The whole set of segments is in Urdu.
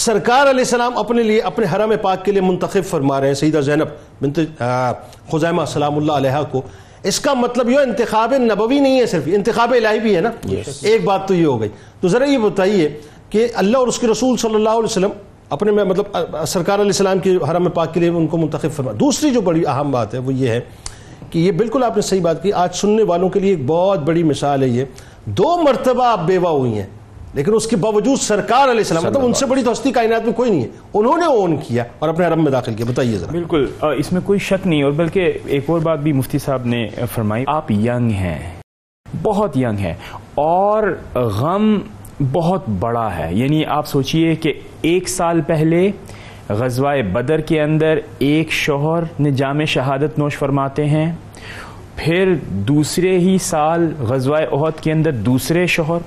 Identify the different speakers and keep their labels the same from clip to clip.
Speaker 1: سرکار علیہ السلام اپنے لیے اپنے حرم پاک کے لیے منتخب فرما رہے ہیں۔ سیدہ زینب بنت خزیمہ سلام اللہ علیہ کو۔ اس کا مطلب یہ انتخاب نبوی نہیں ہے صرف انتخاب الہی بھی ہے نا۔ ایک بات تو یہ ہو گئی۔ تو ذرا یہ بتائیے کہ اللہ اور اس کے رسول صلی اللہ علیہ وسلم اپنے میں مطلب سرکار علیہ السلام کے حرم پاک کے لیے ان کو منتخب فرما۔ دوسری جو بڑی اہم بات ہے وہ یہ ہے کہ یہ بالکل آپ نے صحیح بات کی۔ آج سننے والوں کے لیے ایک بہت بڑی مثال ہے یہ۔ دو مرتبہ آپ بیوہ ہوئی ہیں۔ لیکن اس کے باوجود سرکار علیہ السلام مطلب ان سے بڑی تو ہستی کائنات میں کوئی نہیں ہے۔ انہوں نے اون کیا اور اپنے حرم میں داخل کیا۔ بتائیے ذرا۔
Speaker 2: بالکل اس میں کوئی شک نہیں اور بلکہ ایک اور بات بھی مفتی صاحب نے فرمائی۔ آپ ینگ ہیں بہت ینگ ہیں اور غم بہت بڑا ہے۔ یعنی آپ سوچئے کہ ایک سال پہلے غزوہ بدر کے اندر ایک شوہر نے جامع شہادت نوش فرماتے ہیں۔ پھر دوسرے ہی سال غزوہ عہد کے اندر دوسرے شوہر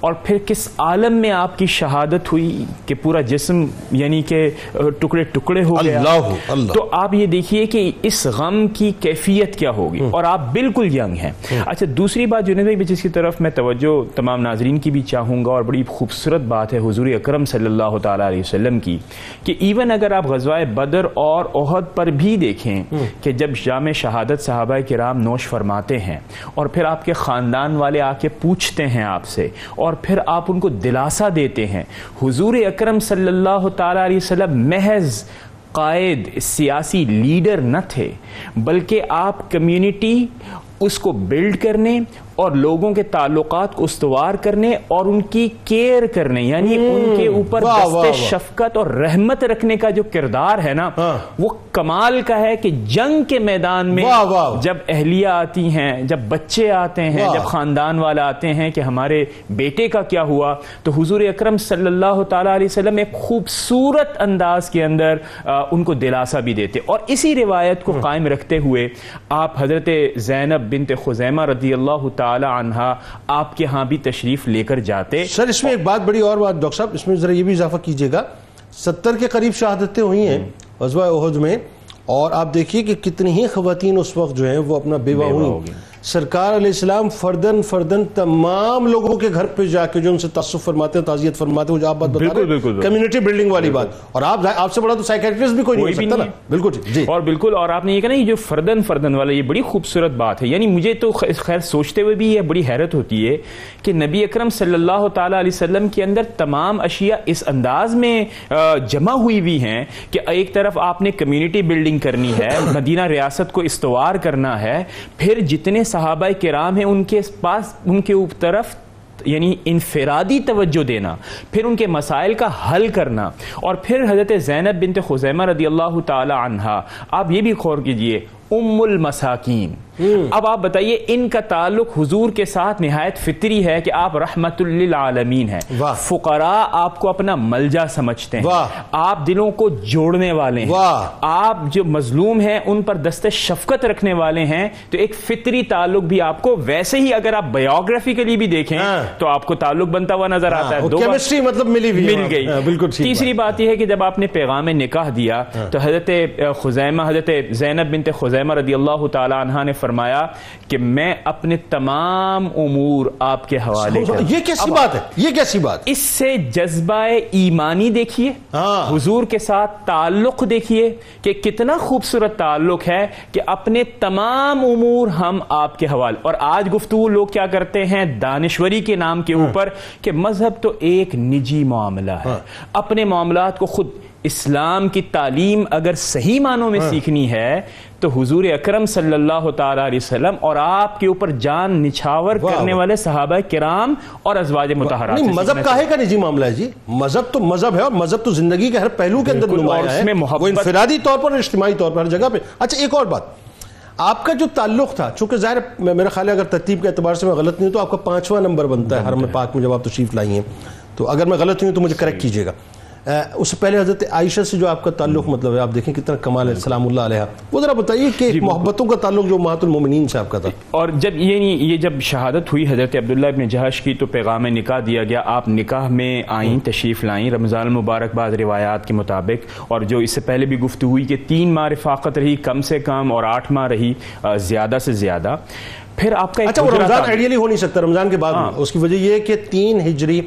Speaker 2: اور پھر کس عالم میں آپ کی شہادت ہوئی کہ پورا جسم یعنی کہ ٹکڑے ٹکڑے ہو گیا؟
Speaker 1: اللہ اللہ۔
Speaker 2: تو آپ یہ دیکھیے کہ اس غم کی کیفیت کیا ہوگی اور آپ بالکل ینگ ہیں۔ اچھا دوسری بات جنید بھائی جس کی طرف میں توجہ تمام ناظرین کی بھی چاہوں گا اور بڑی خوبصورت بات ہے حضور اکرم صلی اللہ تعالیٰ علیہ وسلم کی کہ ایون اگر آپ غزوہ بدر اور عہد پر بھی دیکھیں کہ جب جامع شہادت صحابہ کرام نو نوش فرماتے ہیں اور پھر آپ کے خاندان والے آ کے پوچھتے ہیں آپ سے اور پھر آپ ان کو دلاسا دیتے ہیں۔ حضور اکرم صلی اللہ تعالیٰ علیہ وسلم محض قائد، سیاسی لیڈر نہ تھے، بلکہ آپ کمیونٹی اس کو بلڈ کرنے اور لوگوں کے تعلقات کو استوار کرنے اور ان کی کیئر کرنے یعنی ان کے اوپر دست شفقت اور رحمت رکھنے کا جو کردار ہے نا ہاں۔ وہ کمال کا ہے کہ جنگ کے میدان میں جب اہلیہ آتی ہیں جب بچے آتے ہیں جب خاندان والا آتے ہیں کہ ہمارے بیٹے کا کیا ہوا تو حضور اکرم صلی اللہ تعالیٰ علیہ وسلم ایک خوبصورت انداز کے اندر ان کو دلاسا بھی دیتے۔ اور اسی روایت کو قائم رکھتے ہوئے آپ حضرت زینب بنت خزیمہ رضی اللہ تعالیٰ تعالی عنہ آپ کے ہاں بھی تشریف لے کر جاتے۔
Speaker 1: سر اس میں ایک بات بڑی اور بات ڈاکٹر صاحب اس میں ذرا یہ بھی اضافہ کیجیے گا۔ ستر کے قریب شہادتیں ہوئی ہیں غزوہ احد میں اور آپ دیکھیے کہ کتنی ہی خواتین اس وقت جو ہیں وہ اپنا بیوہ ہوئی سرکار علیہ السلام فردن فردن تمام لوگوں کے گھر پہ جا کے جو ان سے تصف فرماتے ہیں تعزیت فرماتے ہیں جو آپ بات بتا رہے ہیں کمیونٹی بلڈنگ والی بات۔ اور آپ آپ سے بڑا تو سائیکٹریس بھی کوئی نہیں ہو سکتا نا۔ بالکل
Speaker 2: جی۔ اور بالکل اور آپ نے یہ کہا نا یہ جو فردن فردن والا یہ بڑی خوبصورت بات ہے۔ یعنی مجھے تو خیر سوچتے ہوئے بھی یہ بڑی حیرت ہوتی ہے کہ نبی اکرم صلی اللہ تعالیٰ علیہ وسلم کے اندر تمام اشیاء اس انداز میں جمع ہوئی بھی ہیں کہ ایک طرف آپ نے کمیونٹی بلڈنگ کرنی ہے مدینہ ریاست کو استوار کرنا ہے پھر جتنے صحابہ کرام ہیں، ان کے پاس، ان کے طرف یعنی انفرادی توجہ دینا، پھر ان کے مسائل کا حل کرنا، اور پھر حضرت زینب بنت خزیمہ رضی اللہ تعالی عنہ آپ یہ بھی خور کیجیے، ام المساکین۔ اب آپ بتائیے ان کا تعلق حضور کے ساتھ نہایت فطری ہے کہ آپ رحمت للعالمین ہیں۔ فقراء آپ کو اپنا ملجا سمجھتے ہیں۔ آپ دلوں کو جوڑنے والے ہیں۔ آپ جو مظلوم ہیں ان پر دست شفقت رکھنے والے ہیں۔ تو ایک فطری تعلق بھی آپ کو ویسے ہی اگر آپ بایوگرافی کے لیے بھی دیکھیں ہاں۔ تو آپ کو تعلق بنتا ہوا نظر آتا ہے۔
Speaker 1: کیمسٹری مطلب ملی
Speaker 2: مل گئی۔ ہاں، بالکل تیسری بات یہ ہے کہ جب آپ نے پیغام نکاح دیا ہاں۔ تو حضرت خزیمہ حضرت زینب بنت خزیمہ رضی اللہ تعالی عنہ نے فرمایا کہ میں اپنے تمام امور آپ کے حوالے
Speaker 1: یہ کیسی بات ہے یہ کیسی بات
Speaker 2: اس سے جذبہ ایمانی دیکھیے ہاں۔ حضور کے ساتھ تعلق دیکھیے کہ کتنا خوبصورت تعلق ہے کہ اپنے تمام امور ہم آپ کے حوالے اور آج گفتگو لوگ کیا کرتے ہیں دانشوری کے نام کے ہاں۔ اوپر کہ مذہب تو ایک نجی معاملہ ہے ہاں۔ اپنے معاملات کو خود اسلام کی تعلیم اگر صحیح معنوں میں سیکھنی ہے تو حضور اکرم صلی اللہ تعالیٰ علیہ وسلم اور آپ کے اوپر جان نچھاور کرنے والے صحابہ کرام اور ازواج متحرات
Speaker 1: مذہب کاہے کا نجی معاملہ ہے جی۔ مذہب تو مذہب ہے اور مذہب تو زندگی کے ہر پہلو کے اندر نمایاں ہے۔ وہ انفرادی طور پر اجتماعی طور پر ہر جگہ پہ۔ اچھا ایک اور بات۔ آپ کا جو تعلق تھا چونکہ ظاہر میرا خیال ہے اگر ترتیب کے اعتبار سے میں غلط نہیں ہوں تو آپ کا پانچواں نمبر بنتا ہے حرم پاک میں جب آپ تشریف لائی ہیں۔ تو اگر میں غلط ہوں تو مجھے کریکٹ کیجیے گا۔ اس سے پہلے حضرت عائشہ سے جو آپ کا تعلق مطلب ہے آپ دیکھیں کتنا کمال ہے سلام اللہ علیہ۔ وہ ذرا بتائیے کہ جی محبتوں کا تعلق جو مہات المومنین سے آپ کا تھا۔
Speaker 2: اور جب یہ نہیں یہ جب شہادت ہوئی حضرت عبداللہ ابن جہش کی تو پیغام نکاح دیا گیا۔ آپ نکاح میں آئیں تشریف لائیں۔ رمضان المبارک بعض روایات کے مطابق۔ اور جو اس سے پہلے بھی گفتگو ہوئی کہ تین ماہ رفاقت رہی کم سے کم اور آٹھ ماہ رہی زیادہ سے زیادہ۔ پھر آپ کا
Speaker 1: اچھا وہ رمضان آئیڈیلی ہو نہیں سکتا رمضان کے بعد۔ ہاں۔ اس کی وجہ یہ ہے کہ تین ہجری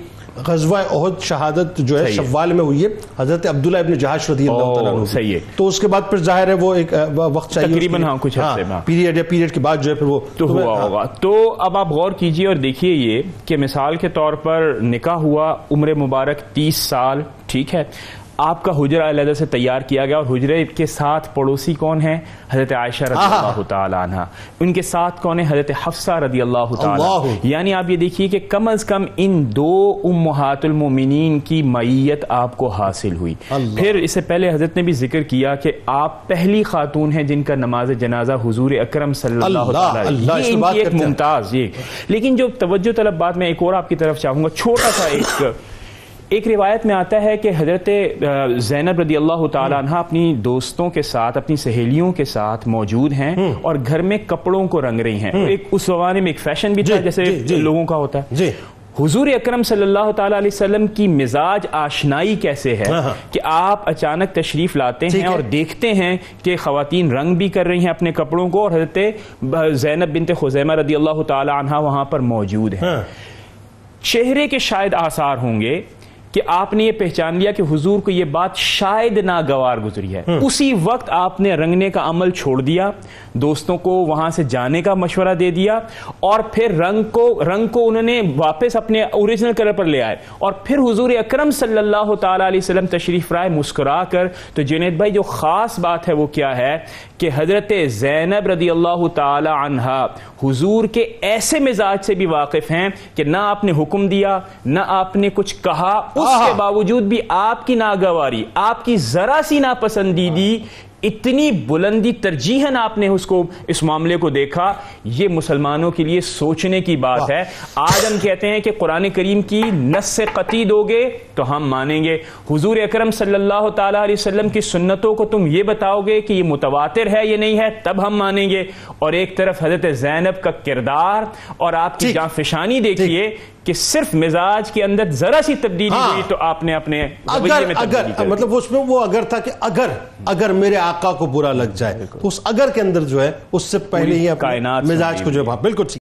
Speaker 1: غزوہ احد شہادت جو ہے۔ شوال میں ہوئی ہے حضرت عبداللہ ابن جہاش رضی اللہ تعالیٰ عنہ
Speaker 2: صحیح ہے۔
Speaker 1: تو اس کے بعد پھر ظاہر ہے وہ ایک وقت چاہیے
Speaker 2: تقریباً۔ ہاں، کچھ عرصے میں۔
Speaker 1: پیریڈ یا پیریڈ کے بعد جو ہے پھر وہ
Speaker 2: تو ہوا
Speaker 1: ہاں۔
Speaker 2: ہوگا تو اب آپ غور کیجیے اور دیکھیے یہ کہ مثال کے طور پر نکاح ہوا عمر مبارک تیس سال ٹھیک ہے آپ کا حجرہ علیحدہ سے تیار کیا گیا اور حجرے کے ساتھ پڑوسی کون ہیں حضرت عائشہ رضی۔ اللہ تعالی عنہ ان کے ساتھ کون ہے حضرت حفصہ رضی اللہ تعالی۔ یعنی آپ یہ دیکھیے کہ کم از کم ان دو امہات المومنین کی معیت آپ کو حاصل ہوئی۔ پھر اس سے پہلے حضرت نے بھی ذکر کیا کہ آپ پہلی خاتون ہیں جن کا نماز جنازہ حضور اکرم صلی اللہ تعالی یہ ان کی ایک
Speaker 1: ہیں۔
Speaker 2: ممتاز یہ لیکن جو توجہ طلب بات میں ایک اور آپ کی طرف چاہوں گا چھوٹا سا ایک ایک روایت میں آتا ہے کہ حضرت زینب رضی اللہ تعالی عنہ اپنی دوستوں کے ساتھ اپنی سہیلیوں کے ساتھ موجود ہیں اور گھر میں کپڑوں کو رنگ رہی ہیں۔ ایک اس زمانے میں ایک فیشن بھی تھا
Speaker 1: جی،
Speaker 2: جیسے
Speaker 1: جی، جی۔
Speaker 2: لوگوں کا ہوتا ہے۔ حضور اکرم صلی اللہ تعالی علیہ وسلم کی مزاج آشنائی کیسے ہے
Speaker 1: ہاں، ہاں۔
Speaker 2: کہ آپ اچانک تشریف لاتے ہیں۔ اور دیکھتے ہیں کہ خواتین رنگ بھی کر رہی ہیں اپنے کپڑوں کو اور حضرت زینب بنت خزیمہ رضی اللہ تعالی عنہ وہاں پر موجود ہیں۔
Speaker 1: ہاں۔
Speaker 2: چہرے کے شاید آثار ہوں گے کہ آپ نے یہ پہچان لیا کہ حضور کو یہ بات شاید ناگوار گزری ہے۔ اسی وقت آپ نے رنگنے کا عمل چھوڑ دیا دوستوں کو وہاں سے جانے کا مشورہ دے دیا اور پھر رنگ کو رنگ کو انہوں نے واپس اپنے اوریجنل کلر پر لے آئے۔ اور پھر حضور اکرم صلی اللہ تعالی علیہ وسلم تشریف رائے مسکرا کر تو جنید بھائی جو خاص بات ہے وہ کیا ہے کہ حضرت زینب رضی اللہ تعالی عنہا حضور کے ایسے مزاج سے بھی واقف ہیں کہ نہ آپ نے حکم دیا نہ آپ نے کچھ کہا۔ اس کے باوجود بھی آپ کی ناگواری آپ کی ذرا سی ناپسندیدی اتنی بلندی ترجیحاً آپ نے اس کو اس معاملے کو دیکھا یہ مسلمانوں کے لیے سوچنے کی بات ہے آج ہم کہتے ہیں کہ قرآن کریم کی نس سے قطعی دو گے تو ہم مانیں گے حضور اکرم صلی اللہ تعالی علیہ وسلم کی سنتوں کو تم یہ بتاؤ گے کہ یہ متواتر ہے یہ نہیں ہے تب ہم مانیں گے اور ایک طرف حضرت زینب کا کردار اور آپ کی۔ جاں فشانی دیکھیے کہ صرف مزاج کے اندر ذرا سی تبدیلی
Speaker 1: ہاں۔
Speaker 2: ہوئی تو آپ نے اپنے
Speaker 1: اگر اگر۔ مطلب اس میں وہ اگر تھا کہ اگر اگر میرے آقا کو برا لگ جائے تو اس اگر کے اندر جو ہے اس سے پہلے ہی
Speaker 2: کائنات
Speaker 1: مزاج کو جو ہے بالکل ٹھیک۔